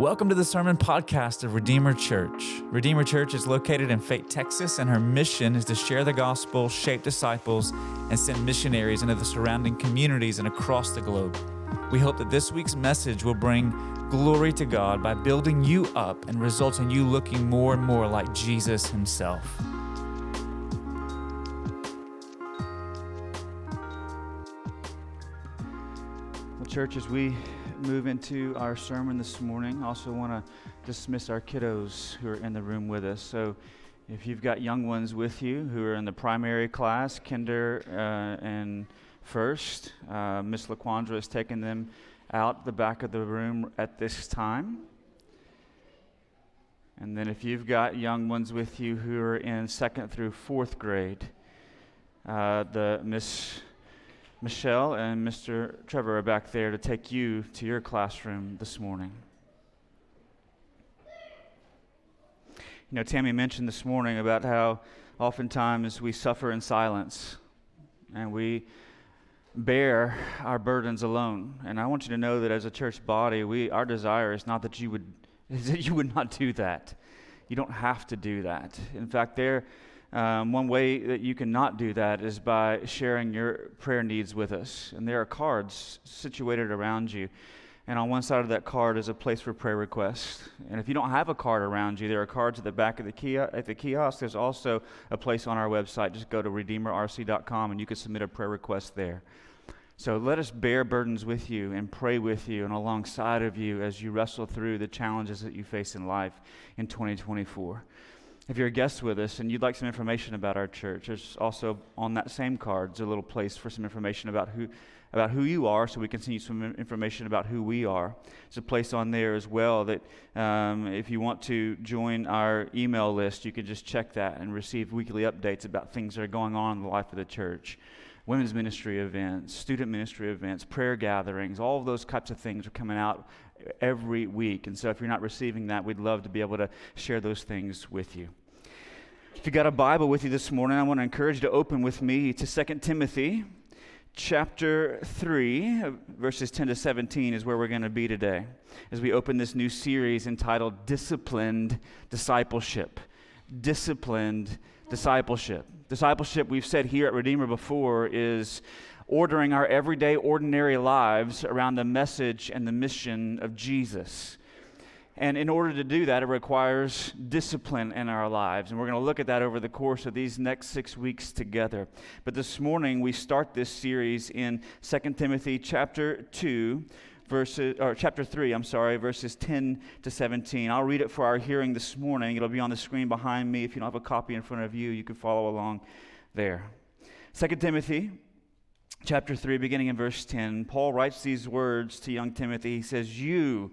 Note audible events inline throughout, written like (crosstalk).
Welcome to the Sermon Podcast of Redeemer Church. Redeemer Church is located in Fate, Texas, and her mission is to share the gospel, shape disciples, and send missionaries into the surrounding communities and across the globe. We hope that this week's message will bring glory to God by building you up and result in you looking more and more like Jesus Himself. Well, church, as we move into our sermon this morning, I also want to dismiss our kiddos who are in the room with us. So, if you've got young ones with you who are in the primary class, kinder uh, and first, uh, Miss LaQuandra is taking them out the back of the room at this time. And then, if you've got young ones with you who are in second through fourth grade, uh, the Miss Michelle and Mr. Trevor are back there to take you to your classroom this morning. You know, Tammy mentioned this morning about how oftentimes we suffer in silence and we bear our burdens alone. And I want you to know that as a church body, we our desire is not that you would (laughs) that you would not do that. You don't have to do that. In fact, there um, one way that you can not do that is by sharing your prayer needs with us. And there are cards situated around you. And on one side of that card is a place for prayer requests. And if you don't have a card around you, there are cards at the back of the. At the kiosk, there's also a place on our website. Just go to redeemerrc.com and you can submit a prayer request there. So let us bear burdens with you and pray with you and alongside of you as you wrestle through the challenges that you face in life in 2024. If you're a guest with us and you'd like some information about our church, there's also on that same card a little place for some information about who about who you are, so we can send you some information about who we are. There's a place on there as well that um, if you want to join our email list, you can just check that and receive weekly updates about things that are going on in the life of the church. Women's ministry events, student ministry events, prayer gatherings, all of those types of things are coming out every week. And so if you're not receiving that, we'd love to be able to share those things with you. If you got a Bible with you this morning, I want to encourage you to open with me to 2 Timothy chapter 3, verses 10 to 17 is where we're going to be today as we open this new series entitled Disciplined Discipleship. Disciplined Discipleship. Discipleship, we've said here at Redeemer before, is ordering our everyday, ordinary lives around the message and the mission of Jesus. And in order to do that, it requires discipline in our lives. And we're going to look at that over the course of these next six weeks together. But this morning, we start this series in 2 Timothy chapter 2, verses, or chapter 3, I'm sorry, verses 10 to 17. I'll read it for our hearing this morning. It'll be on the screen behind me. If you don't have a copy in front of you, you can follow along there. 2 Timothy chapter 3, beginning in verse 10, Paul writes these words to young Timothy. He says, You,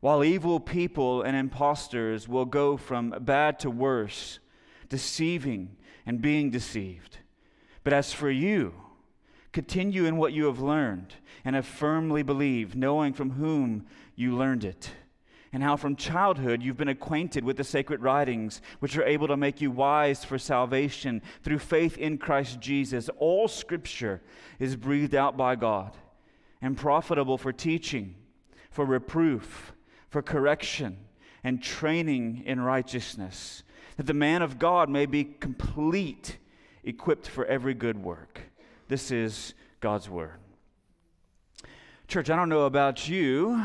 while evil people and impostors will go from bad to worse, deceiving and being deceived. But as for you, continue in what you have learned and have firmly believed, knowing from whom you learned it, and how from childhood you've been acquainted with the sacred writings, which are able to make you wise for salvation through faith in Christ Jesus. All scripture is breathed out by God and profitable for teaching, for reproof for correction and training in righteousness, that the man of God may be complete, equipped for every good work. This is God's word. Church, I don't know about you.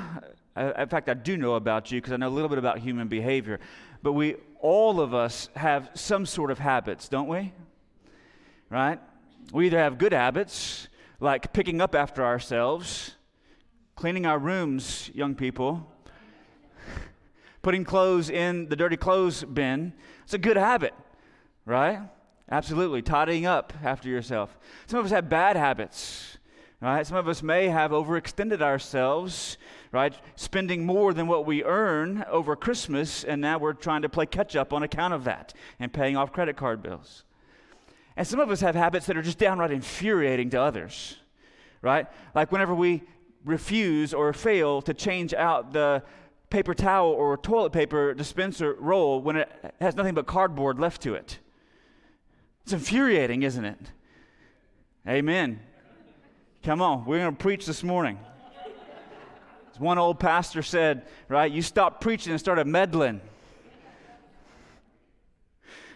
Uh, in fact, I do know about you because I know a little bit about human behavior. But we, all of us, have some sort of habits, don't we? Right? We either have good habits, like picking up after ourselves, cleaning our rooms, young people, putting clothes in the dirty clothes bin. It's a good habit, right? Absolutely. Tidying up after yourself. Some of us have bad habits, right? Some of us may have overextended ourselves, right? Spending more than what we earn over Christmas, and now we're trying to play catch up on account of that and paying off credit card bills. And some of us have habits that are just downright infuriating to others, right? Like whenever we refuse or fail to change out the paper towel or toilet paper dispenser roll when it has nothing but cardboard left to it. It's infuriating, isn't it? Amen. Come on, we're going to preach this morning. As one old pastor said, right, you stopped preaching and started meddling.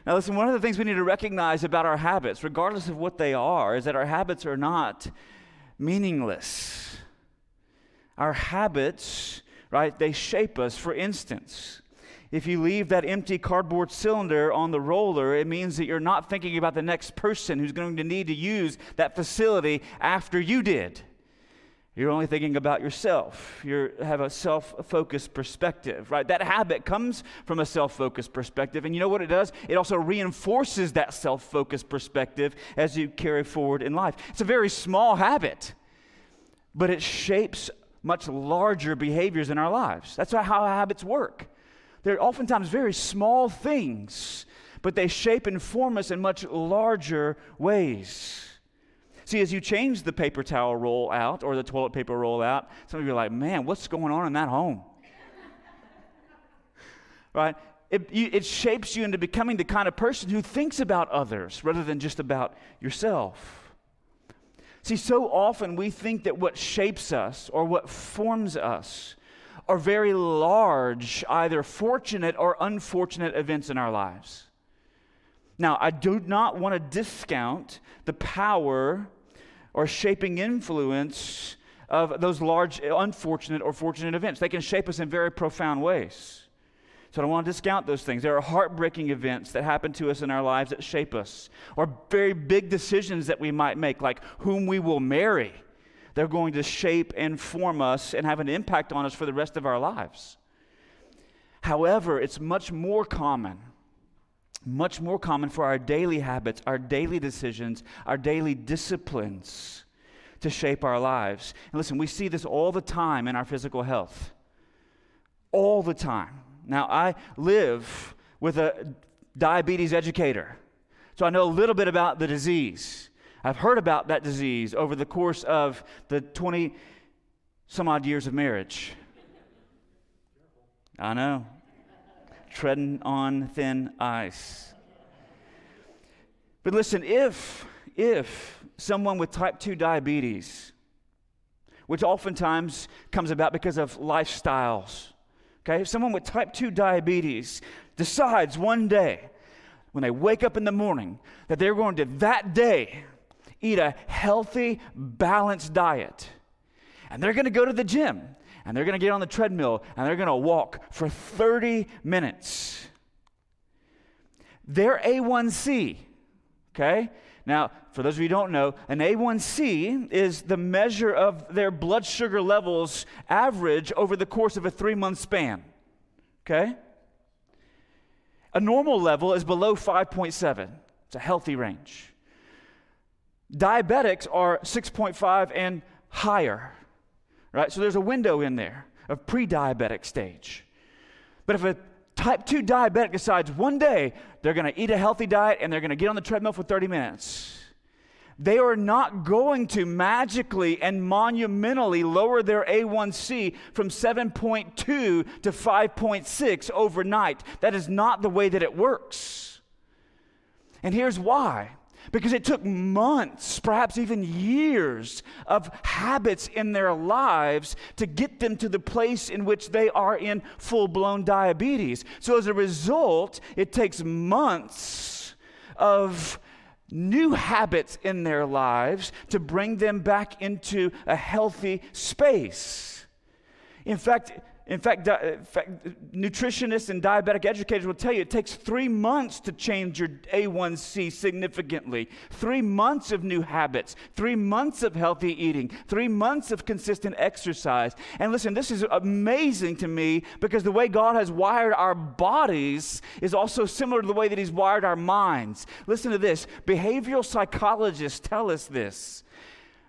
Now, listen, one of the things we need to recognize about our habits, regardless of what they are, is that our habits are not meaningless. Our habits, right, they shape us. For instance, if you leave that empty cardboard cylinder on the roller, it means that you're not thinking about the next person who's going to need to use that facility after you did. You're only thinking about yourself. You have a self focused perspective, right? That habit comes from a self focused perspective. And you know what it does? It also reinforces that self focused perspective as you carry forward in life. It's a very small habit, but it shapes much larger behaviors in our lives. That's how habits work. They're oftentimes very small things, but they shape and form us in much larger ways. See, as you change the paper towel roll out or the toilet paper roll out, some of you are like, man, what's going on in that home? (laughs) right? It, you, it shapes you into becoming the kind of person who thinks about others rather than just about yourself. See, so often we think that what shapes us or what forms us are very large, either fortunate or unfortunate events in our lives. Now, I do not want to discount the power or shaping influence of those large, unfortunate or fortunate events. They can shape us in very profound ways. So I don't want to discount those things. There are heartbreaking events that happen to us in our lives that shape us, or very big decisions that we might make, like whom we will marry. They're going to shape and form us and have an impact on us for the rest of our lives. However, it's much more common much more common for our daily habits, our daily decisions, our daily disciplines to shape our lives. And listen, we see this all the time in our physical health. All the time. Now, I live with a diabetes educator, so I know a little bit about the disease. I've heard about that disease over the course of the 20 some odd years of marriage. I know treading on thin ice. But listen, if, if someone with type 2 diabetes, which oftentimes comes about because of lifestyles, okay, if someone with type 2 diabetes decides one day when they wake up in the morning that they're going to that day eat a healthy, balanced diet, and they're going to go to the gym and they're going to get on the treadmill and they're going to walk for 30 minutes. Their A1C, okay? Now, for those of you who don't know, an A1C is the measure of their blood sugar levels average over the course of a three month span, okay? A normal level is below 5.7, it's a healthy range. Diabetics are 6.5 and higher right? So there's a window in there of pre diabetic stage. But if a type 2 diabetic decides one day they're going to eat a healthy diet and they're going to get on the treadmill for 30 minutes, they are not going to magically and monumentally lower their A1C from 7.2 to 5.6 overnight. That is not the way that it works. And here's why because it took months, perhaps even years, of habits in their lives to get them to the place in which they are in full blown diabetes. So, as a result, it takes months of new habits in their lives to bring them back into a healthy space. In fact, in fact, di- in fact, nutritionists and diabetic educators will tell you it takes three months to change your A1C significantly. Three months of new habits, three months of healthy eating, three months of consistent exercise. And listen, this is amazing to me because the way God has wired our bodies is also similar to the way that He's wired our minds. Listen to this behavioral psychologists tell us this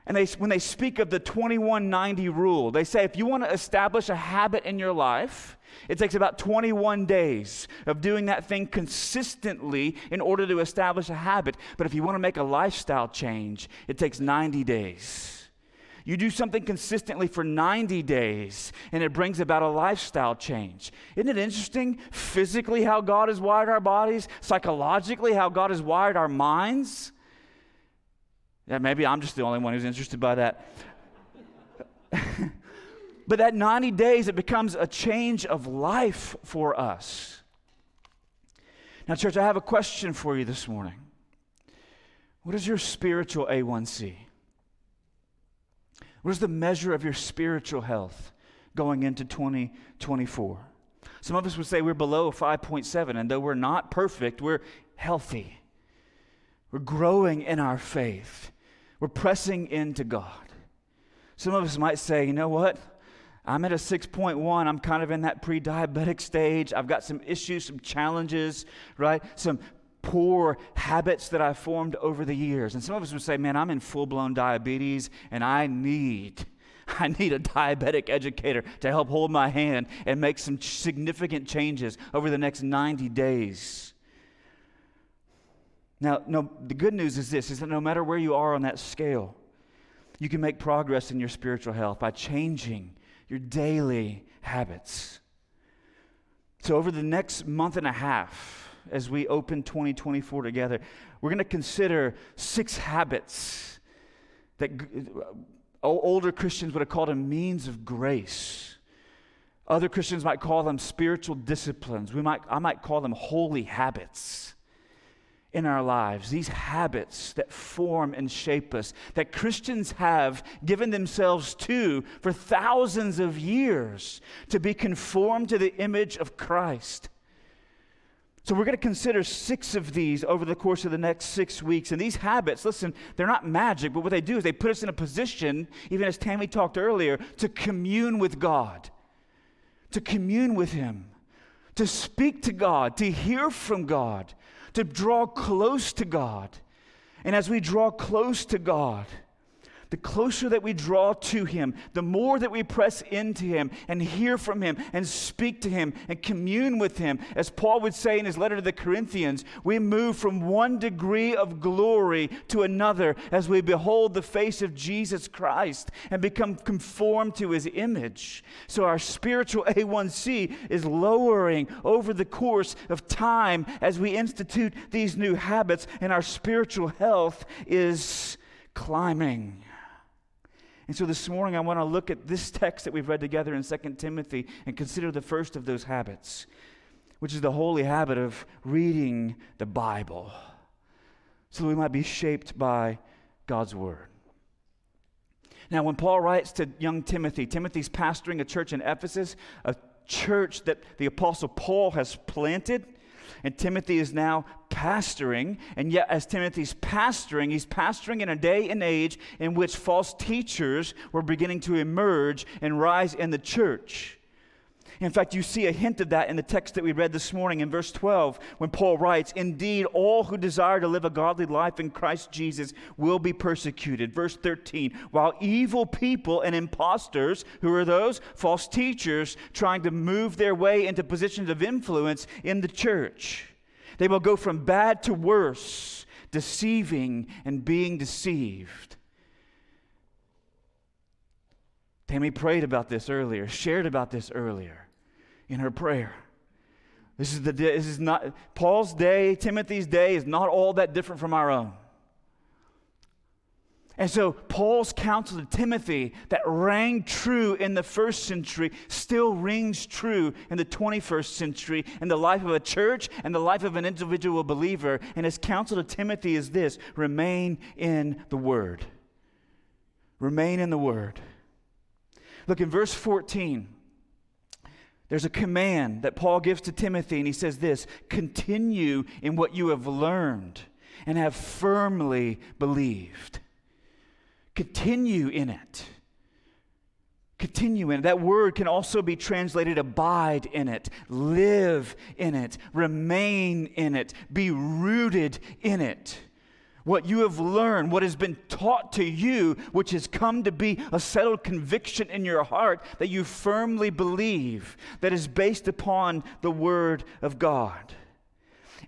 And they, when they speak of the 2190 rule, they say if you want to establish a habit in your life, it takes about 21 days of doing that thing consistently in order to establish a habit. But if you want to make a lifestyle change, it takes 90 days. You do something consistently for 90 days, and it brings about a lifestyle change. Isn't it interesting, physically, how God has wired our bodies, psychologically, how God has wired our minds? Yeah, maybe I'm just the only one who's interested by that. (laughs) but that 90 days, it becomes a change of life for us. Now, church, I have a question for you this morning. What is your spiritual A1C? What is the measure of your spiritual health going into 2024? Some of us would say we're below 5.7, and though we're not perfect, we're healthy. We're growing in our faith. We're pressing into God. Some of us might say, you know what? I'm at a 6.1. I'm kind of in that pre diabetic stage. I've got some issues, some challenges, right? Some poor habits that I've formed over the years. And some of us would say, man, I'm in full blown diabetes and I need. (laughs) I need a diabetic educator to help hold my hand and make some significant changes over the next 90 days. Now, no, the good news is this is that no matter where you are on that scale, you can make progress in your spiritual health by changing your daily habits. So, over the next month and a half, as we open 2024 together, we're going to consider six habits that uh, older Christians would have called a means of grace. Other Christians might call them spiritual disciplines. We might, I might call them holy habits in our lives, these habits that form and shape us, that Christians have given themselves to for thousands of years to be conformed to the image of Christ. So, we're going to consider six of these over the course of the next six weeks. And these habits, listen, they're not magic, but what they do is they put us in a position, even as Tammy talked earlier, to commune with God, to commune with Him, to speak to God, to hear from God, to draw close to God. And as we draw close to God, the closer that we draw to Him, the more that we press into Him and hear from Him and speak to Him and commune with Him. As Paul would say in his letter to the Corinthians, we move from one degree of glory to another as we behold the face of Jesus Christ and become conformed to His image. So our spiritual A1C is lowering over the course of time as we institute these new habits, and our spiritual health is climbing. And so this morning, I want to look at this text that we've read together in 2 Timothy and consider the first of those habits, which is the holy habit of reading the Bible so that we might be shaped by God's Word. Now, when Paul writes to young Timothy, Timothy's pastoring a church in Ephesus, a church that the Apostle Paul has planted. And Timothy is now pastoring. And yet, as Timothy's pastoring, he's pastoring in a day and age in which false teachers were beginning to emerge and rise in the church. In fact, you see a hint of that in the text that we read this morning in verse 12 when Paul writes, Indeed, all who desire to live a godly life in Christ Jesus will be persecuted. Verse 13, while evil people and impostors, who are those? False teachers trying to move their way into positions of influence in the church. They will go from bad to worse, deceiving and being deceived. Tammy prayed about this earlier, shared about this earlier in her prayer. This is the day, this is not Paul's day, Timothy's day is not all that different from our own. And so Paul's counsel to Timothy that rang true in the first century still rings true in the 21st century in the life of a church and the life of an individual believer. And his counsel to Timothy is this remain in the word. Remain in the word. Look in verse 14. There's a command that Paul gives to Timothy, and he says this continue in what you have learned and have firmly believed. Continue in it. Continue in it. That word can also be translated abide in it, live in it, remain in it, be rooted in it. What you have learned, what has been taught to you, which has come to be a settled conviction in your heart that you firmly believe, that is based upon the Word of God.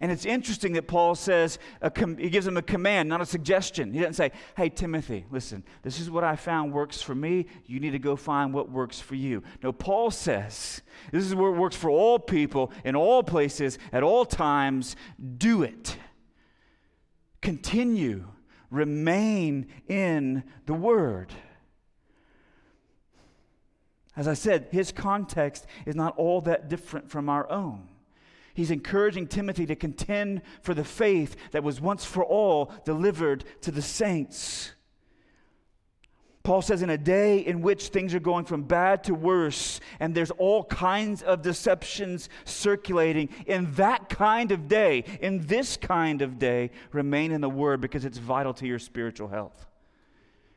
And it's interesting that Paul says, com- he gives him a command, not a suggestion. He doesn't say, hey, Timothy, listen, this is what I found works for me. You need to go find what works for you. No, Paul says, this is what works for all people in all places at all times. Do it. Continue. Remain in the Word. As I said, his context is not all that different from our own. He's encouraging Timothy to contend for the faith that was once for all delivered to the saints. Paul says, in a day in which things are going from bad to worse, and there's all kinds of deceptions circulating, in that kind of day, in this kind of day, remain in the Word because it's vital to your spiritual health.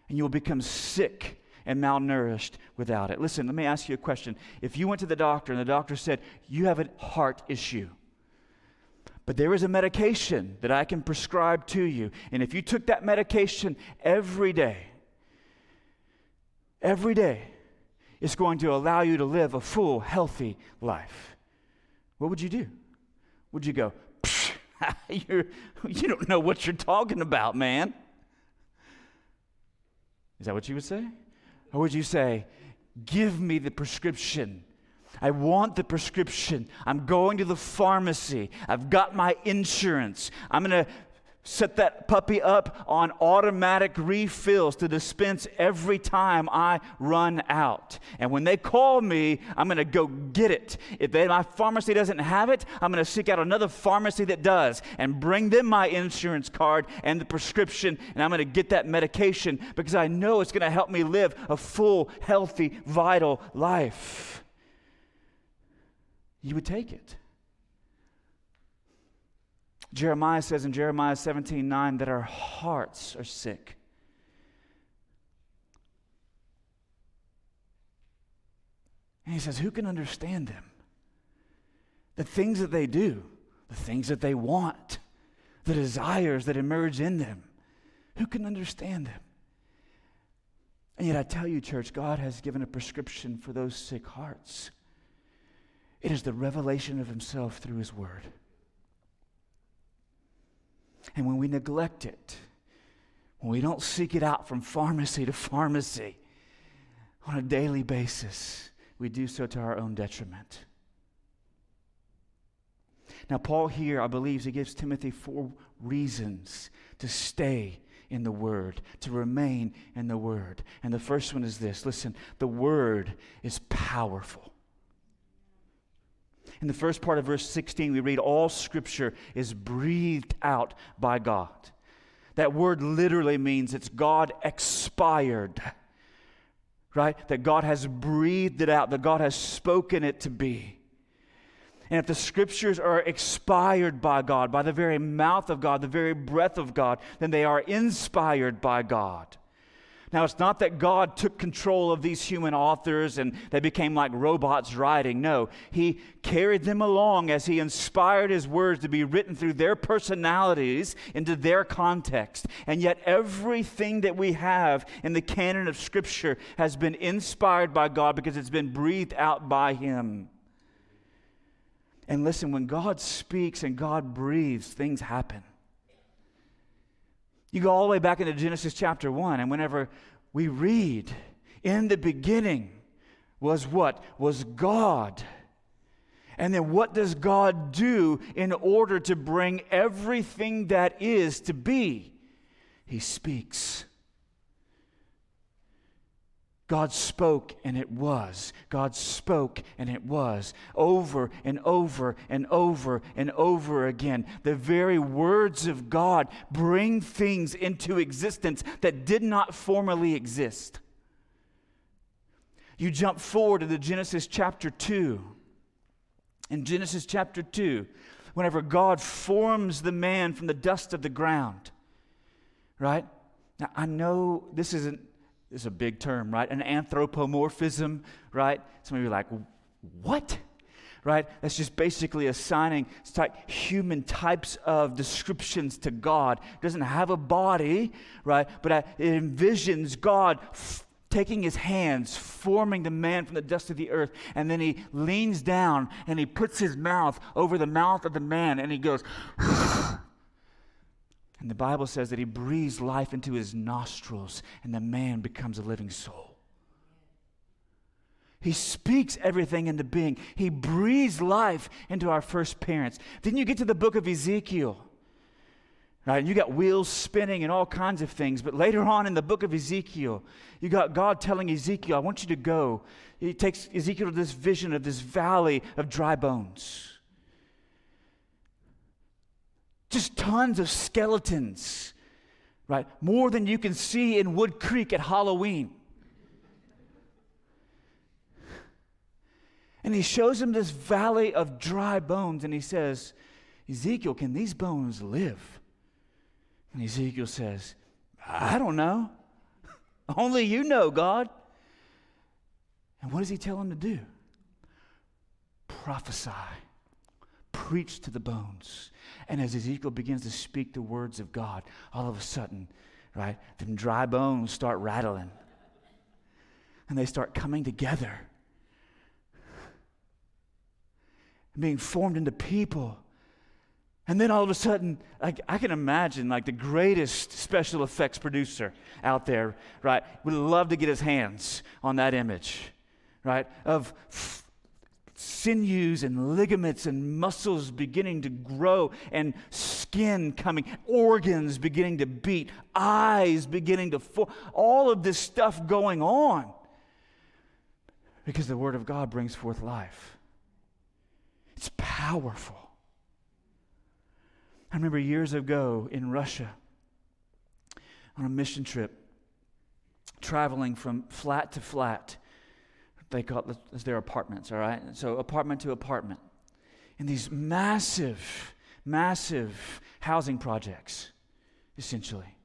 And you will become sick and malnourished without it. Listen, let me ask you a question. If you went to the doctor and the doctor said, You have a heart issue, but there is a medication that I can prescribe to you, and if you took that medication every day, every day, is going to allow you to live a full, healthy life. What would you do? Would you go, (laughs) you're, you don't know what you're talking about, man? Is that what you would say? Or would you say, Give me the prescription? I want the prescription. I'm going to the pharmacy. I've got my insurance. I'm going to set that puppy up on automatic refills to dispense every time I run out. And when they call me, I'm going to go get it. If they, my pharmacy doesn't have it, I'm going to seek out another pharmacy that does and bring them my insurance card and the prescription, and I'm going to get that medication because I know it's going to help me live a full, healthy, vital life. You would take it. Jeremiah says in Jeremiah 17 9 that our hearts are sick. And he says, Who can understand them? The things that they do, the things that they want, the desires that emerge in them. Who can understand them? And yet, I tell you, church, God has given a prescription for those sick hearts. It is the revelation of Himself through His Word. And when we neglect it, when we don't seek it out from pharmacy to pharmacy on a daily basis, we do so to our own detriment. Now, Paul here, I believe, he gives Timothy four reasons to stay in the Word, to remain in the Word. And the first one is this listen, the Word is powerful. In the first part of verse 16, we read, All scripture is breathed out by God. That word literally means it's God expired, right? That God has breathed it out, that God has spoken it to be. And if the scriptures are expired by God, by the very mouth of God, the very breath of God, then they are inspired by God. Now, it's not that God took control of these human authors and they became like robots writing. No, He carried them along as He inspired His words to be written through their personalities into their context. And yet, everything that we have in the canon of Scripture has been inspired by God because it's been breathed out by Him. And listen, when God speaks and God breathes, things happen. You go all the way back into Genesis chapter 1, and whenever we read, in the beginning was what? Was God. And then what does God do in order to bring everything that is to be? He speaks. God spoke and it was. God spoke and it was. Over and over and over and over again. The very words of God bring things into existence that did not formerly exist. You jump forward to the Genesis chapter 2. In Genesis chapter 2, whenever God forms the man from the dust of the ground, right? Now, I know this isn't is a big term, right? An anthropomorphism, right? Some of you are like, what? right? That's just basically assigning like human types of descriptions to God. It doesn't have a body, right? But it envisions God f- taking his hands, forming the man from the dust of the earth, and then he leans down and he puts his mouth over the mouth of the man and he goes, and the Bible says that he breathes life into his nostrils and the man becomes a living soul. He speaks everything into being. He breathes life into our first parents. Then you get to the book of Ezekiel. Right, and you got wheels spinning and all kinds of things. But later on in the book of Ezekiel, you got God telling Ezekiel, I want you to go. He takes Ezekiel to this vision of this valley of dry bones. Just tons of skeletons, right? More than you can see in Wood Creek at Halloween. And he shows him this valley of dry bones, and he says, Ezekiel, can these bones live? And Ezekiel says, I don't know. (laughs) Only you know, God. And what does he tell him to do? Prophesy, preach to the bones. And as Ezekiel begins to speak the words of God, all of a sudden, right, them dry bones start rattling. And they start coming together being formed into people. And then all of a sudden, like, I can imagine like the greatest special effects producer out there, right, would love to get his hands on that image, right, of sinews and ligaments and muscles beginning to grow and skin coming, organs beginning to beat, eyes beginning to all of this stuff going on because the Word of God brings forth life. It's powerful. I remember years ago in Russia on a mission trip, traveling from flat to flat. They it as their apartments, all right? So, apartment to apartment. In these massive, massive housing projects, essentially.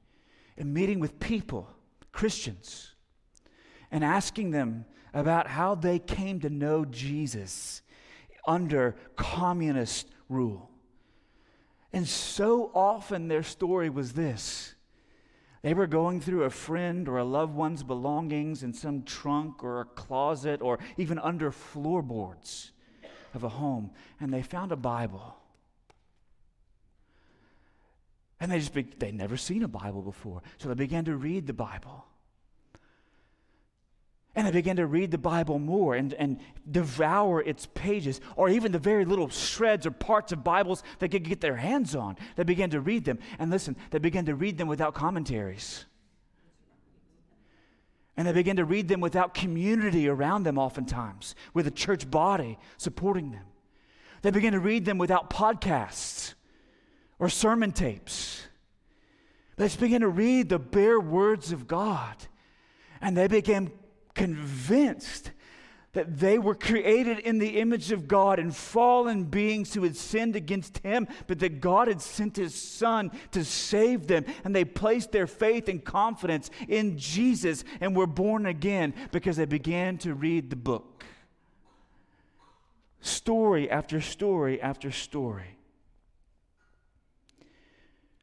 And meeting with people, Christians, and asking them about how they came to know Jesus under communist rule. And so often their story was this they were going through a friend or a loved one's belongings in some trunk or a closet or even under floorboards of a home, and they found a Bible. And they just, be, they'd never seen a Bible before. So they began to read the Bible. And they began to read the Bible more and, and devour its pages, or even the very little shreds or parts of Bibles they could get their hands on. They began to read them. And listen, they began to read them without commentaries. And they began to read them without community around them, oftentimes, with a church body supporting them. They began to read them without podcasts or sermon tapes. They just began to read the bare words of God. And they began convinced that they were created in the image of God and fallen beings who had sinned against Him, but that God had sent His Son to save them. And they placed their faith and confidence in Jesus and were born again because they began to read the book. Story after story after story.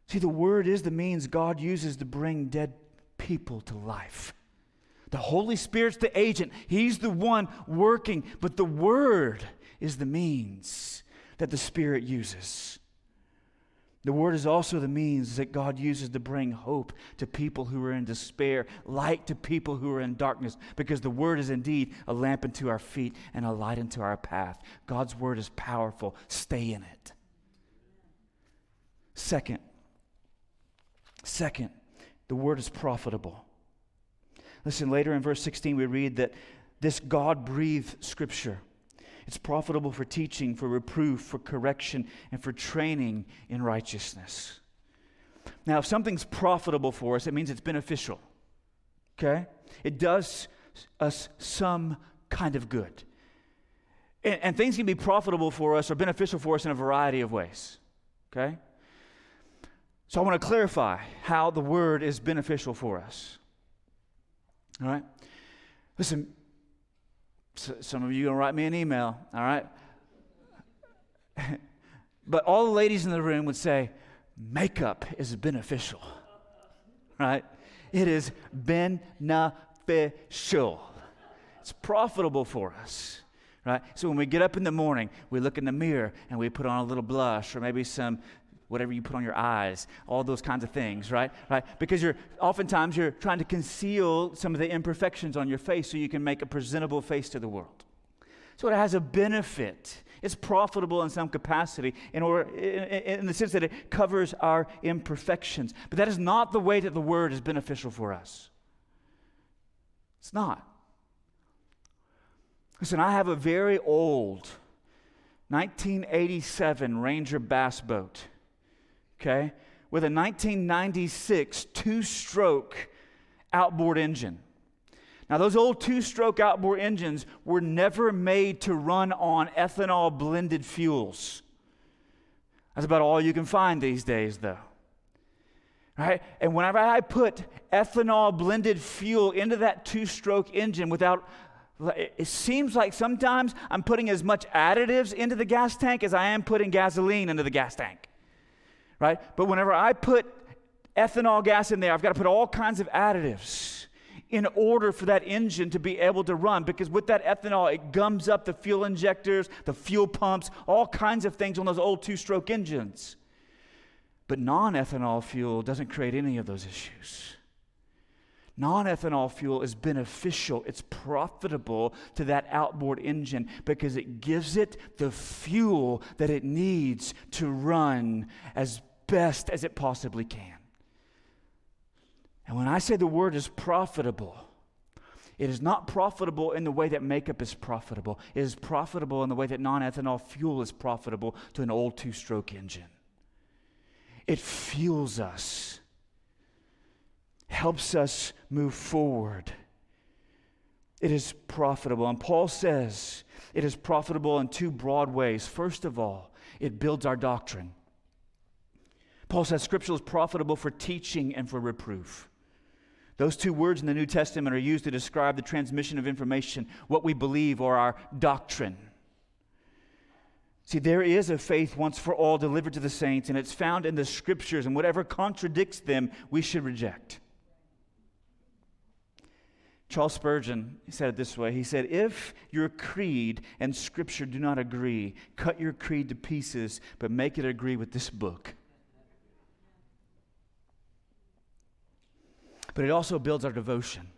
See, the Word is the means God uses to bring dead people to life. The Holy Spirit's the agent, He's the one working, but the Word is the means that the Spirit uses. The Word is also the means that God uses to bring hope to people who are in despair, light to people who are in darkness, because the Word is indeed a lamp unto our feet and a light unto our path. God's Word is powerful. Stay in it. Second, second, the Word is profitable. Listen, later in verse 16, we read that this God breathed scripture. It's profitable for teaching, for reproof, for correction, and for training in righteousness. Now, if something's profitable for us, it means it's beneficial. Okay? It does us some kind of good. And, and, things can be profitable for us or beneficial for us in a variety of ways. Okay? So I want to clarify how the word is beneficial for us. All right? Listen, some of you going to write me an email, all right? (laughs) but all the ladies in the room would say, makeup is beneficial, right? It is beneficial. It's profitable for us, right? So when we get up in the morning, we look in the mirror and we put on a little blush or maybe some whatever you put on your eyes, all those kinds of things, right? Right? Because you're oftentimes you're trying to conceal some of the imperfections on your face so you can make a presentable face to the world. So it has a benefit. It's profitable in some capacity in, order, in, in the sense that it covers our imperfections. But that is not the way that the word is beneficial for us. It's not. Listen, I have a very old 1987 Ranger bass boat okay, with a 1996 two stroke outboard engine. Now, those old two stroke outboard engines were never made to run on ethanol blended fuels. That's about all you can find these days, though. Right? And whenever I put ethanol blended fuel into that two stroke engine without it seems like sometimes I'm putting as much additives into the gas tank as I am putting gasoline into the gas tank right? But whenever I put ethanol gas in there, I've got to put all kinds of additives in order for that engine to be able to run because with that ethanol, it gums up the fuel injectors, the fuel pumps, all kinds of things on those old two stroke engines. But non ethanol fuel doesn't create any of those issues. Non ethanol fuel is beneficial, it's profitable to that outboard engine because it gives it the fuel that it needs to run as best as it possibly can. And when I say the word is profitable, it is not profitable in the way that makeup is profitable. It is profitable in the way that non ethanol fuel is profitable to an old two stroke engine. It fuels us, helps us move forward. It is profitable. And Paul says it is profitable in two broad ways. First of all, it builds our doctrine. Paul says scripture is profitable for teaching and for reproof. Those two words in the New Testament are used to describe the transmission of information, what we believe, or our doctrine. See, there is a faith once for all delivered to the saints, and it's found in the scriptures, and whatever contradicts them, we should reject. Charles Spurgeon said it this way He said, If your creed and scripture do not agree, cut your creed to pieces, but make it agree with this book. But it also builds our devotion.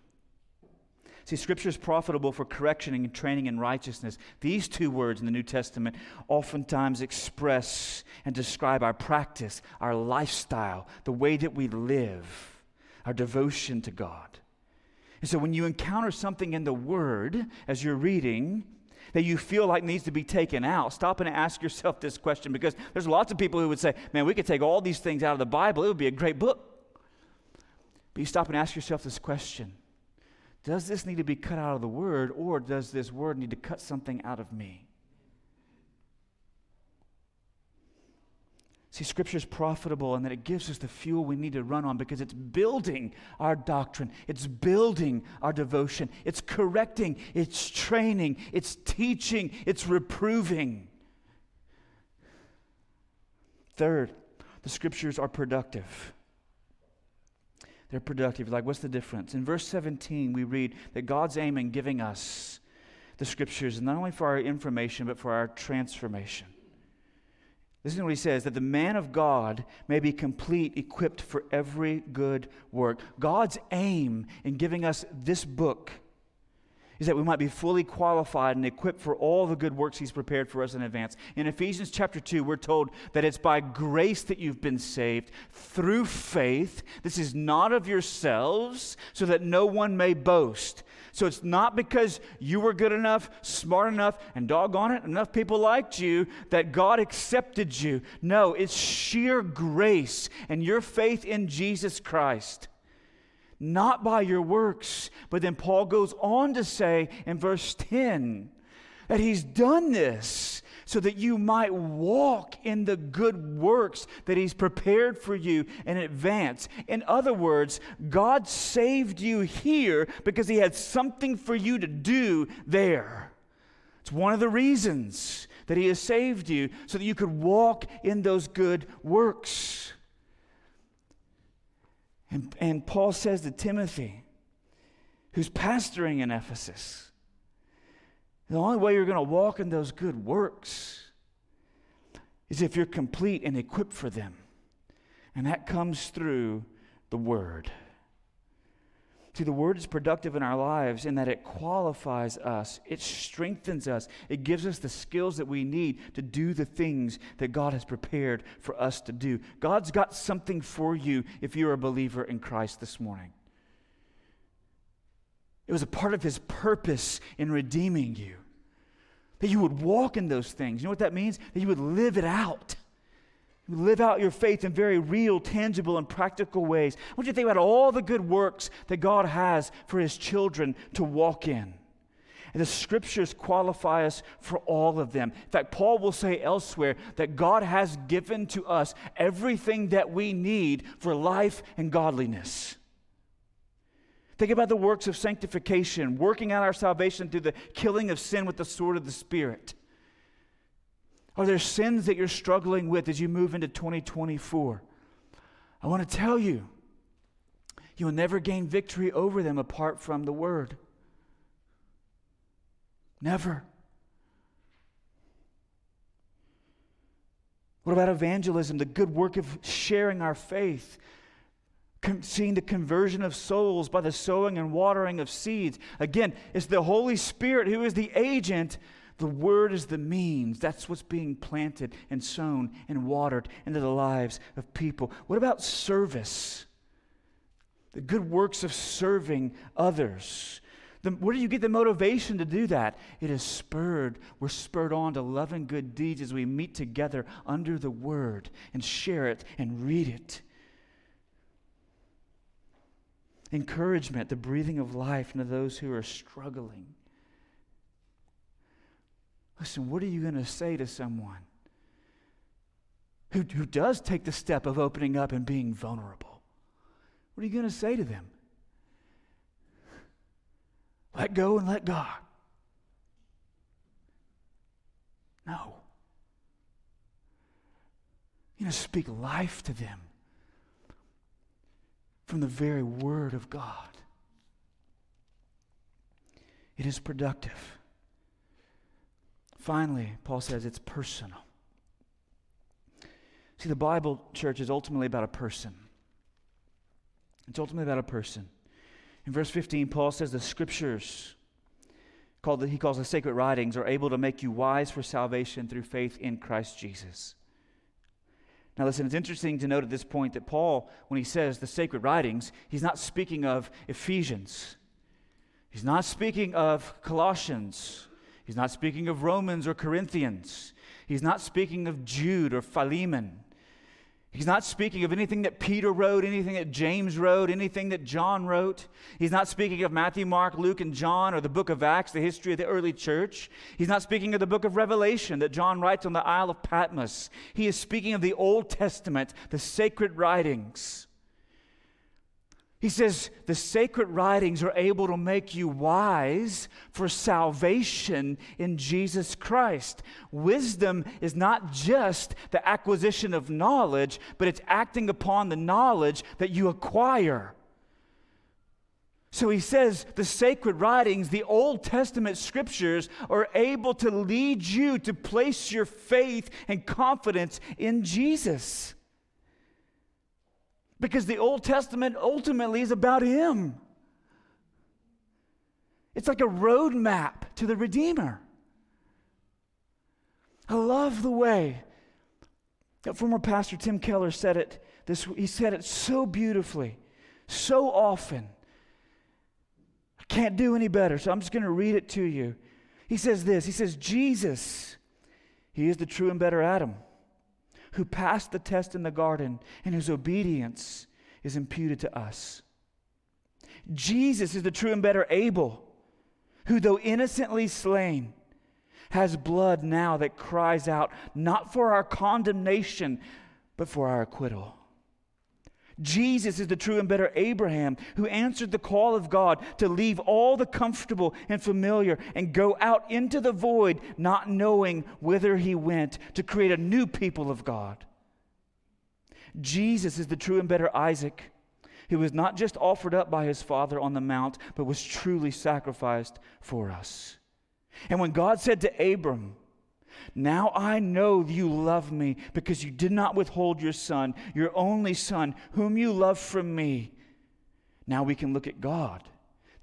See, Scripture is profitable for correction and training in righteousness. These two words in the New Testament oftentimes express and describe our practice, our lifestyle, the way that we live, our devotion to God. And so when you encounter something in the Word as you're reading, that you feel like needs to be taken out, stop and ask yourself this question because there's lots of people who would say, man, we could take all these things out of the Bible, it would be a great book. But you stop and ask yourself this question Does this need to be cut out of the Word, or does this Word need to cut something out of me? See, Scripture is profitable and that it gives us the fuel we need to run on because it's building our doctrine, it's building our devotion, it's correcting, it's training, it's teaching, it's reproving. Third, the Scriptures are productive. They're productive. Like, what's the difference? In verse 17, we read that God's aim in giving us the Scriptures is not only for our information, but for our transformation. Listen to what he says that the man of God may be complete, equipped for every good work. God's aim in giving us this book is that we might be fully qualified and equipped for all the good works he's prepared for us in advance. In Ephesians chapter 2, we're told that it's by grace that you've been saved through faith. This is not of yourselves, so that no one may boast. So it's not because you were good enough, smart enough, and doggone it, enough people liked you that God accepted you. No, it's sheer grace and your faith in Jesus Christ. Not by your works. But then Paul goes on to say in verse 10 that he's done this so that you might walk in the good works that He's prepared for you in advance. In other words, God saved you here because He had something for you to do there. It's one of the reasons that He has saved you so that you could walk in those good works. And, and Paul says to Timothy, who's pastoring in Ephesus, the only way you're going to walk in those good works is if you're complete and equipped for them. And that comes through the Word. See, the Word is productive in our lives in that it qualifies us, it strengthens us, it gives us the skills that we need to do the things that God has prepared for us to do. God's got something for you if you're a believer in Christ this morning. It was a part of His purpose in redeeming you. That you would walk in those things. You know what that means? That you would live it out. Live out your faith in very real, tangible, and practical ways. I want you to think about all the good works that God has for His children to walk in. And the scriptures qualify us for all of them. In fact, Paul will say elsewhere that God has given to us everything that we need for life and godliness. Think about the works of sanctification, working out our salvation through the killing of sin with the sword of the Spirit. Are there sins that you're struggling with as you move into 2024? I want to tell you, you will never gain victory over them apart from the Word. Never. What about evangelism, the good work of sharing our faith? Seeing the conversion of souls by the sowing and watering of seeds. Again, it's the Holy Spirit who is the agent. The Word is the means. That's what's being planted and sown and watered into the lives of people. What about service? The good works of serving others. The, where do you get the motivation to do that? It is spurred. We're spurred on to loving good deeds as we meet together under the Word and share it and read it encouragement, the breathing of life into those who are struggling. Listen, what are you going to say to someone who, who does take the step of opening up and being vulnerable? What are you going to say to them? Let go and let God. No. You know, speak life to them from the very Word of God. It is productive. Finally, Paul says it's personal. See, the Bible, church, is ultimately about a person. It's ultimately about a person. In verse 15, Paul says the scriptures, called the, he calls the sacred writings, are able to make you wise for salvation through faith in Christ Jesus. Now, listen, it's interesting to note at this point that Paul, when he says the sacred writings, he's not speaking of Ephesians. He's not speaking of Colossians. He's not speaking of Romans or Corinthians. He's not speaking of Jude or Philemon. He's not speaking of anything that Peter wrote, anything that James wrote, anything that John wrote. He's not speaking of Matthew, Mark, Luke, and John or the book of Acts, the history of the early church. He's not speaking of the book of Revelation that John writes on the Isle of Patmos. He is speaking of the Old Testament, the sacred writings. He says the sacred writings are able to make you wise for salvation in Jesus Christ. Wisdom is not just the acquisition of knowledge, but it's acting upon the knowledge that you acquire. So he says the sacred writings, the Old Testament scriptures, are able to lead you to place your faith and confidence in Jesus. Because the Old Testament ultimately is about Him. It's like a roadmap to the Redeemer. I love the way that former pastor Tim Keller said it. This, he said it so beautifully, so often. I can't do any better, so I'm just going to read it to you. He says this He says, Jesus, He is the true and better Adam who passed the test in the garden and whose obedience is imputed to us. Jesus is the true and better Abel, who, though innocently slain, has blood now that cries out not for our condemnation, but for our acquittal. Jesus is the true and better Abraham who answered the call of God to leave all the comfortable and familiar and go out into the void, not knowing whither he went, to create a new people of God. Jesus is the true and better Isaac who was not just offered up by his father on the mount, but was truly sacrificed for us. And when God said to Abram, now I know you love me because you did not withhold your son, your only son, whom you love from me. Now we can look at God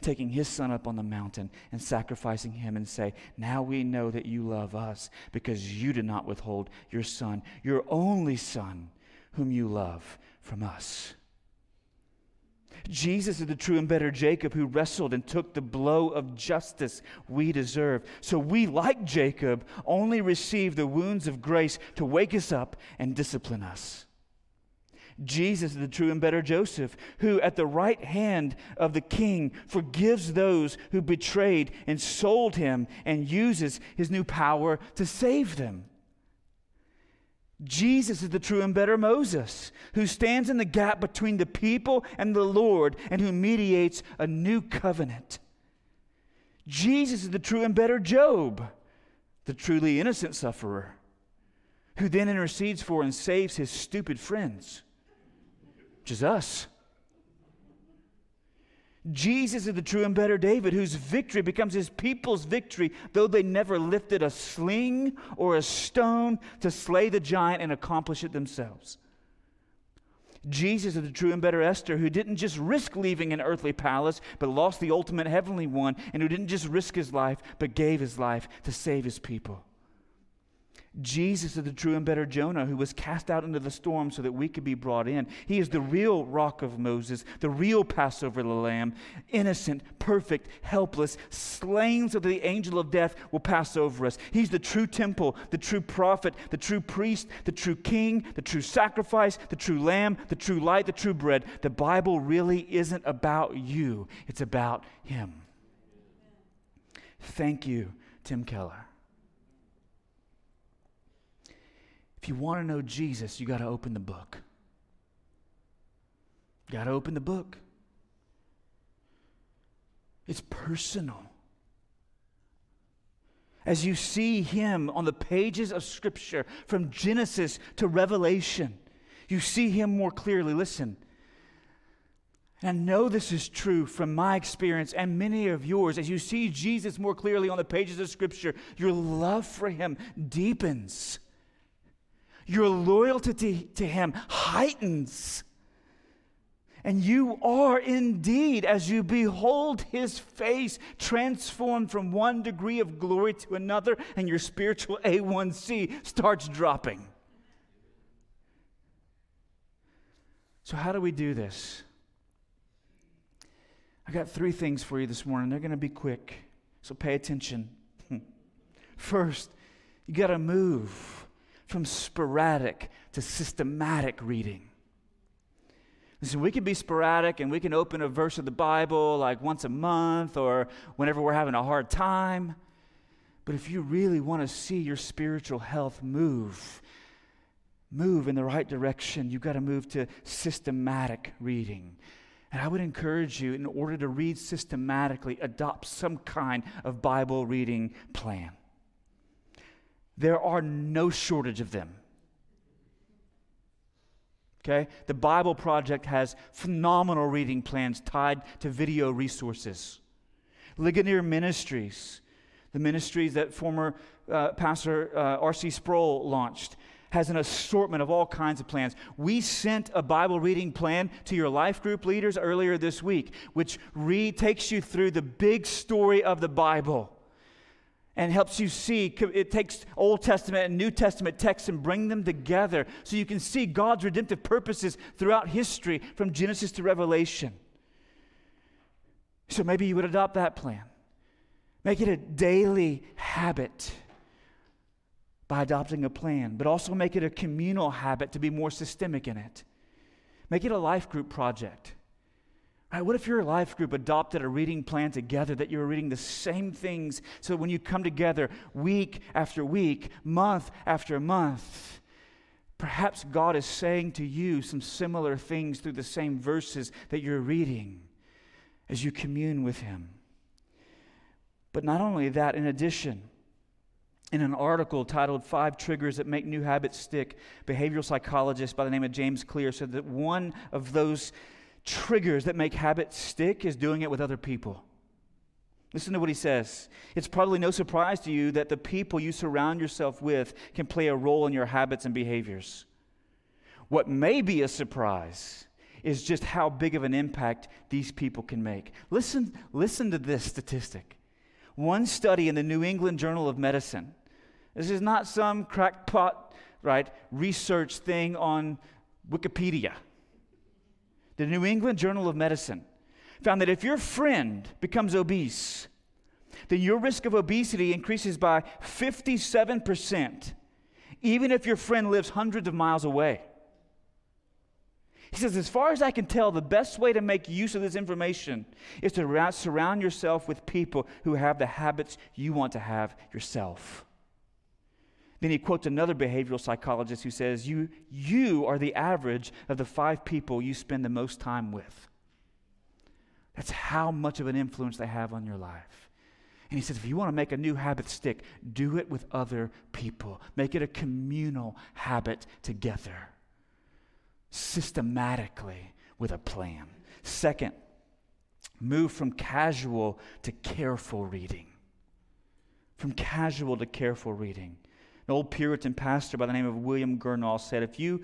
taking his son up on the mountain and sacrificing him and say, Now we know that you love us because you did not withhold your son, your only son, whom you love from us. Jesus is the true and better Jacob who wrestled and took the blow of justice we deserve. So we, like Jacob, only receive the wounds of grace to wake us up and discipline us. Jesus is the true and better Joseph, who at the right hand of the king forgives those who betrayed and sold him and uses his new power to save them. Jesus is the true and better Moses, who stands in the gap between the people and the Lord and who mediates a new covenant. Jesus is the true and better Job, the truly innocent sufferer, who then intercedes for and saves his stupid friends, which is us. Jesus is the true and better David, whose victory becomes his people's victory, though they never lifted a sling or a stone to slay the giant and accomplish it themselves. Jesus is the true and better Esther, who didn't just risk leaving an earthly palace, but lost the ultimate heavenly one, and who didn't just risk his life, but gave his life to save his people. Jesus is the true and better Jonah who was cast out into the storm so that we could be brought in. He is the real rock of Moses, the real Passover lamb, innocent, perfect, helpless, slain so that the angel of death will pass over us. He's the true temple, the true prophet, the true priest, the true king, the true sacrifice, the true lamb, the true light, the true bread. The Bible really isn't about you, it's about him. Thank you, Tim Keller. If you want to know Jesus, you got to open the book. You got to open the book. It's personal. As you see him on the pages of Scripture, from Genesis to Revelation, you see him more clearly. Listen, and I know this is true from my experience and many of yours. As you see Jesus more clearly on the pages of Scripture, your love for him deepens your loyalty to, Him heightens. And you are indeed, as you behold His face, transformed from one degree of glory to another, and your spiritual A1C starts dropping. So, how do we do this? I got three things for you this morning. They're going to be quick, so pay attention. (laughs) First, you got to move from sporadic to systematic reading. Listen, we can be sporadic and we can open a verse of the Bible like once a month or whenever we're having a hard time. But if you really want to see your spiritual health move, move in the right direction, you've got to move to systematic reading. And I would encourage you, in order to read systematically, adopt some kind of Bible reading plan. There are no shortage of them. Okay? The Bible Project has phenomenal reading plans tied to video resources. Ligonier Ministries, the ministries that former uh, Pastor uh, R.C. Sproul launched, has an assortment of all kinds of plans. We sent a Bible reading plan to your life group leaders earlier this week, which re- takes you through the big story of the Bible and helps you see. It takes Old Testament and New Testament texts and bring them together so you can see God's redemptive purposes throughout history from Genesis to Revelation. So maybe you would adopt that plan. Make it a daily habit by adopting a plan, but also make it a communal habit to be more systemic in it. Make it a life group project. Right, what if your life group adopted a reading plan together that you were reading the same things so when you come together week after week, month after month, Perhaps God is saying to you some similar things through the same verses that you're reading as you commune with Him. But not only that, in addition, in an article titled Five Triggers That Make New Habits Stick, behavioral psychologist by the name of James Clear said that one of those triggers that make habits stick is doing it with other people. Listen to what he says. It's probably no surprise to you that the people you surround yourself with can play a role in your habits and behaviors. What may be a surprise is just how big of an impact these people can make. Listen, listen to this statistic. One study in the New England Journal of Medicine. This is not some crackpot, right, research thing on Wikipedia. The New England Journal of Medicine found that if your friend becomes obese, then your risk of obesity increases by 57%, even if your friend lives hundreds of miles away. He says, as far as I can tell, the best way to make use of this information is to surround yourself with people who have the habits you want to have yourself. Then he quotes another behavioral psychologist who says, you, you are the average of the five people you spend the most time with. That's how much of an influence they have on your life. And he says, if you want to make a new habit stick, do it with other people. Make it a communal habit together, systematically with a plan. Second, move from casual to careful reading. From casual to careful reading. An old Puritan pastor by the name of William Gurnall said, If you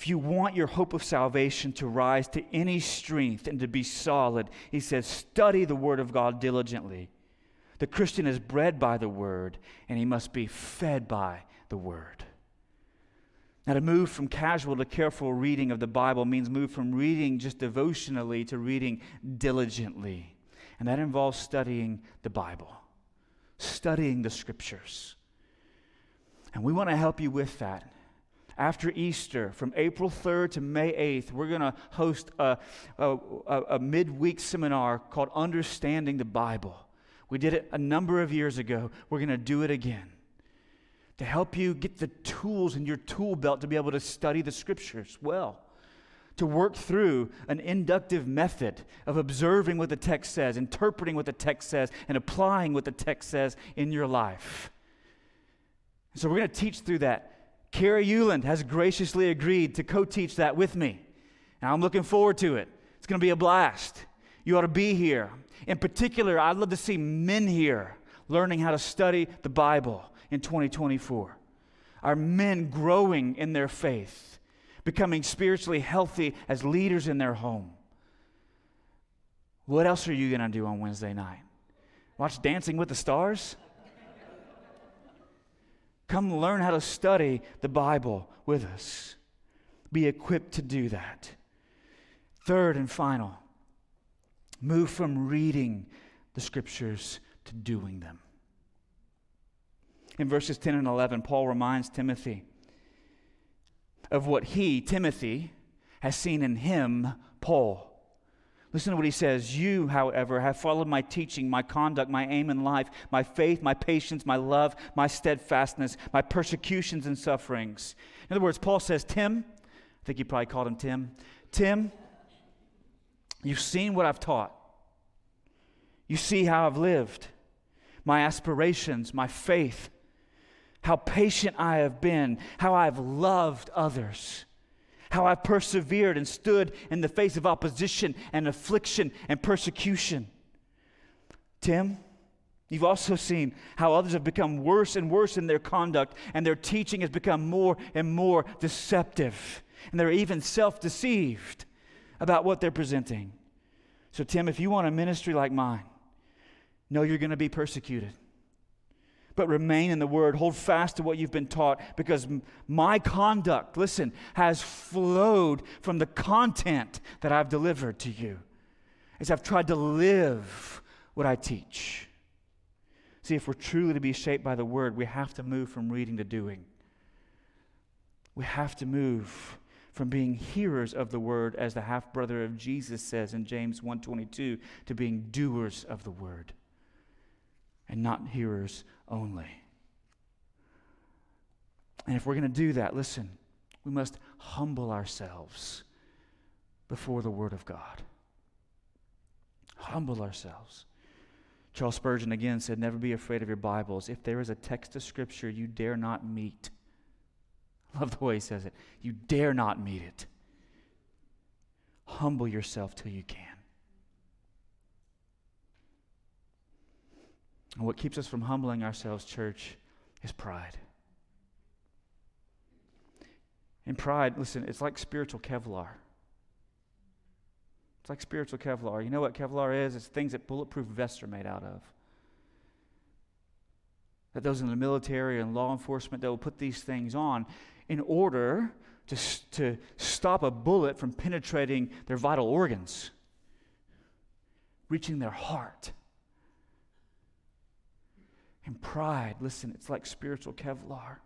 if you want your hope of salvation to rise to any strength and to be solid, he says, study the Word of God diligently. The Christian is bred by the Word, and he must be fed by the Word. Now, to move from casual to careful reading of the Bible means move from reading just devotionally to reading diligently. And that involves studying the Bible, studying the Scriptures. And we want to help you with that after Easter, from April 3rd to May 8th, we're going to host a, a, a midweek seminar called Understanding the Bible. We did it a number of years ago. We're going to do it again to help you get the tools in your tool belt to be able to study the scriptures well, to work through an inductive method of observing what the text says, interpreting what the text says, and applying what the text says in your life. So, we're going to teach through that Carrie Euland has graciously agreed to co teach that with me. And I'm looking forward to it. It's going to be a blast. You ought to be here. In particular, I'd love to see men here learning how to study the Bible in 2024. Our men growing in their faith, becoming spiritually healthy as leaders in their home. What else are you going to do on Wednesday night? Watch Dancing with the Stars? Come learn how to study the Bible with us. Be equipped to do that. Third and final, move from reading the scriptures to doing them. In verses 10 and 11, Paul reminds Timothy of what he, Timothy, has seen in him, Paul. Listen to what he says. You, however, have followed my teaching, my conduct, my aim in life, my faith, my patience, my love, my steadfastness, my persecutions and sufferings. In other words, Paul says, Tim, I think he probably called him Tim, Tim, you've seen what I've taught. You see how I've lived, my aspirations, my faith, how patient I have been, how I've loved others how I've persevered and stood in the face of opposition and affliction and persecution. Tim, you've also seen how others have become worse and worse in their conduct, and their teaching has become more and more deceptive. And they're even self deceived about what they're presenting. So, Tim, if you want a ministry like mine, know you're going to be persecuted but remain in the word. Hold fast to what you've been taught because my conduct, listen, has flowed from the content that I've delivered to you as I've tried to live what I teach. See, if we're truly to be shaped by the word, we have to move from reading to doing. We have to move from being hearers of the word as the half brother of Jesus says in James 1:22 to being doers of the word and not hearers only. And if we're going to do that, listen, We must humble ourselves before the Word of God. Humble ourselves. Charles Spurgeon again said, Never be afraid of your Bibles. If there is a text of Scripture you dare not meet, I (laughs) love the way he says it. You dare not meet it. Humble yourself till you can. And what keeps us from humbling ourselves, church, is pride. And pride, listen, it's like spiritual Kevlar. It's like spiritual Kevlar. You know what Kevlar is? It's things that bulletproof vests are made out of. That those in the military and law enforcement, they will put these things on in order to, to stop a bullet from penetrating their vital organs, reaching their heart. And pride, listen, it's like spiritual Kevlar.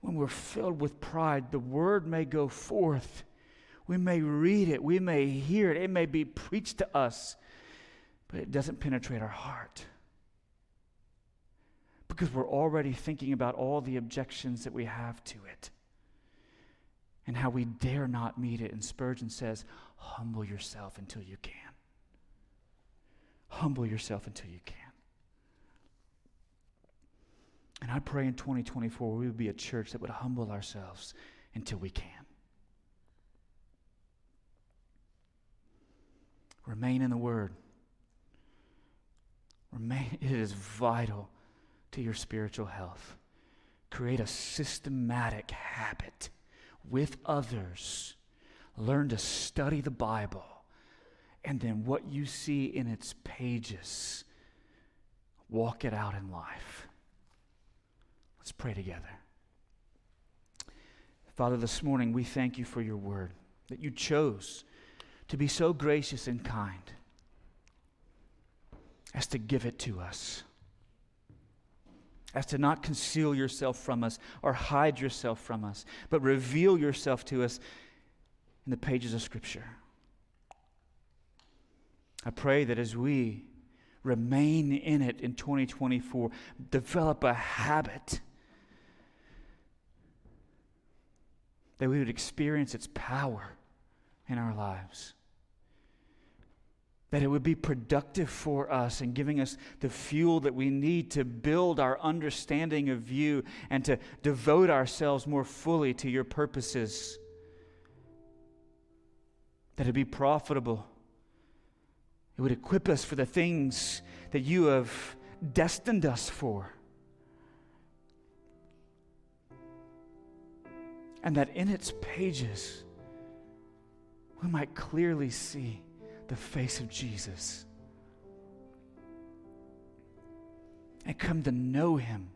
When we're filled with pride, the word may go forth. We may read it, we may hear it, it may be preached to us, but it doesn't penetrate our heart. Because we're already thinking about all the objections that we have to it and how we dare not meet it. And Spurgeon says, Humble yourself until you can. Humble yourself until you can. And I pray in 2024 we would be a church that would humble ourselves until we can. Remain in the Word. Remain, it is vital to your spiritual health. Create a systematic habit with others. Learn to study the Bible. And then what you see in its pages, walk it out in life. Let's pray together. Father, this morning we thank you for your word, that you chose to be so gracious and kind as to give it to us, as to not conceal yourself from us or hide yourself from us, but reveal yourself to us in the pages of Scripture. I pray that as we remain in it in 2024, develop a habit that we would experience its power in our lives. That it would be productive for us and giving us the fuel that we need to build our understanding of you and to devote ourselves more fully to your purposes. That it be profitable. It would equip us for the things that you have destined us for. and that in its pages we might clearly see the face of Jesus and come to know him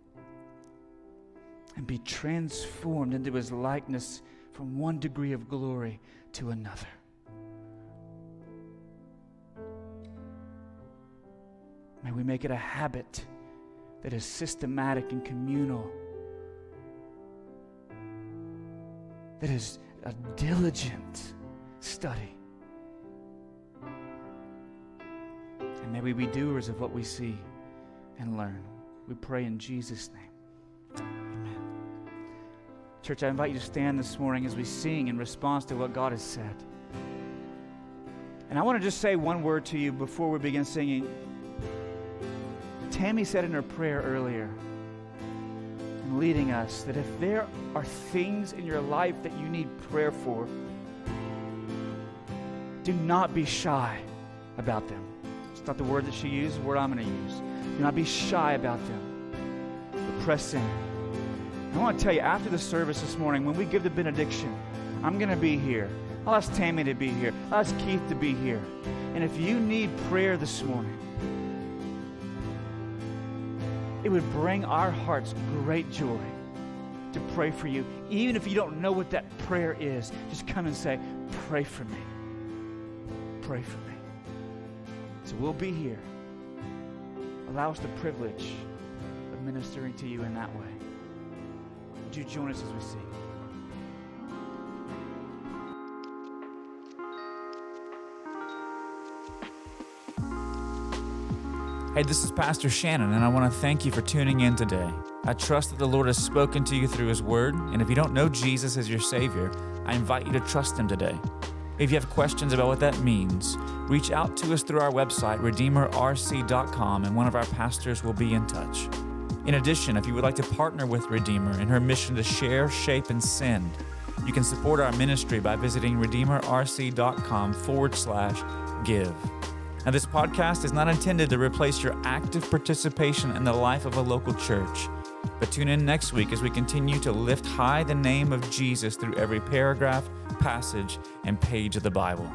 and be transformed into his likeness from one degree of glory to another. May we make it a habit that is systematic and communal that is a diligent study. And may we be doers of what we see and learn. We pray in Jesus' name. Amen. Church, I invite you to stand this morning as we sing in response to what God has said. And I want to just say one word to you before we begin singing. Tammy said in her prayer earlier, leading us that if there are things in your life that you need prayer for, do not be shy about them. It's not the word that she used, the word I'm going to use. Do not be shy about them. But press in. I want to tell you, after the service this morning, when we give the benediction, I'm going to be here. I'll ask Tammy to be here. I'll ask Keith to be here. And if you need prayer this morning, it would bring our hearts great joy to pray for you. Even if you don't know what that prayer is, just come and say, Pray for me. Pray for me. So we'll be here. Allow us the privilege of ministering to you in that way. Would you join us as we sing? Hey, this is Pastor Shannon, and I want to thank you for tuning in today. I trust that the Lord has spoken to you through His Word, and if you don't know Jesus as your Savior, I invite you to trust Him today. If you have questions about what that means, reach out to us through our website, redeemerrc.com, and one of our pastors will be in touch. In addition, if you would like to partner with Redeemer in her mission to share, shape, and send, you can support our ministry by visiting redeemerrc.com forward slash give. Now, this podcast is not intended to replace your active participation in the life of a local church. But tune in next week as we continue to lift high the name of Jesus through every paragraph, passage, and page of the Bible.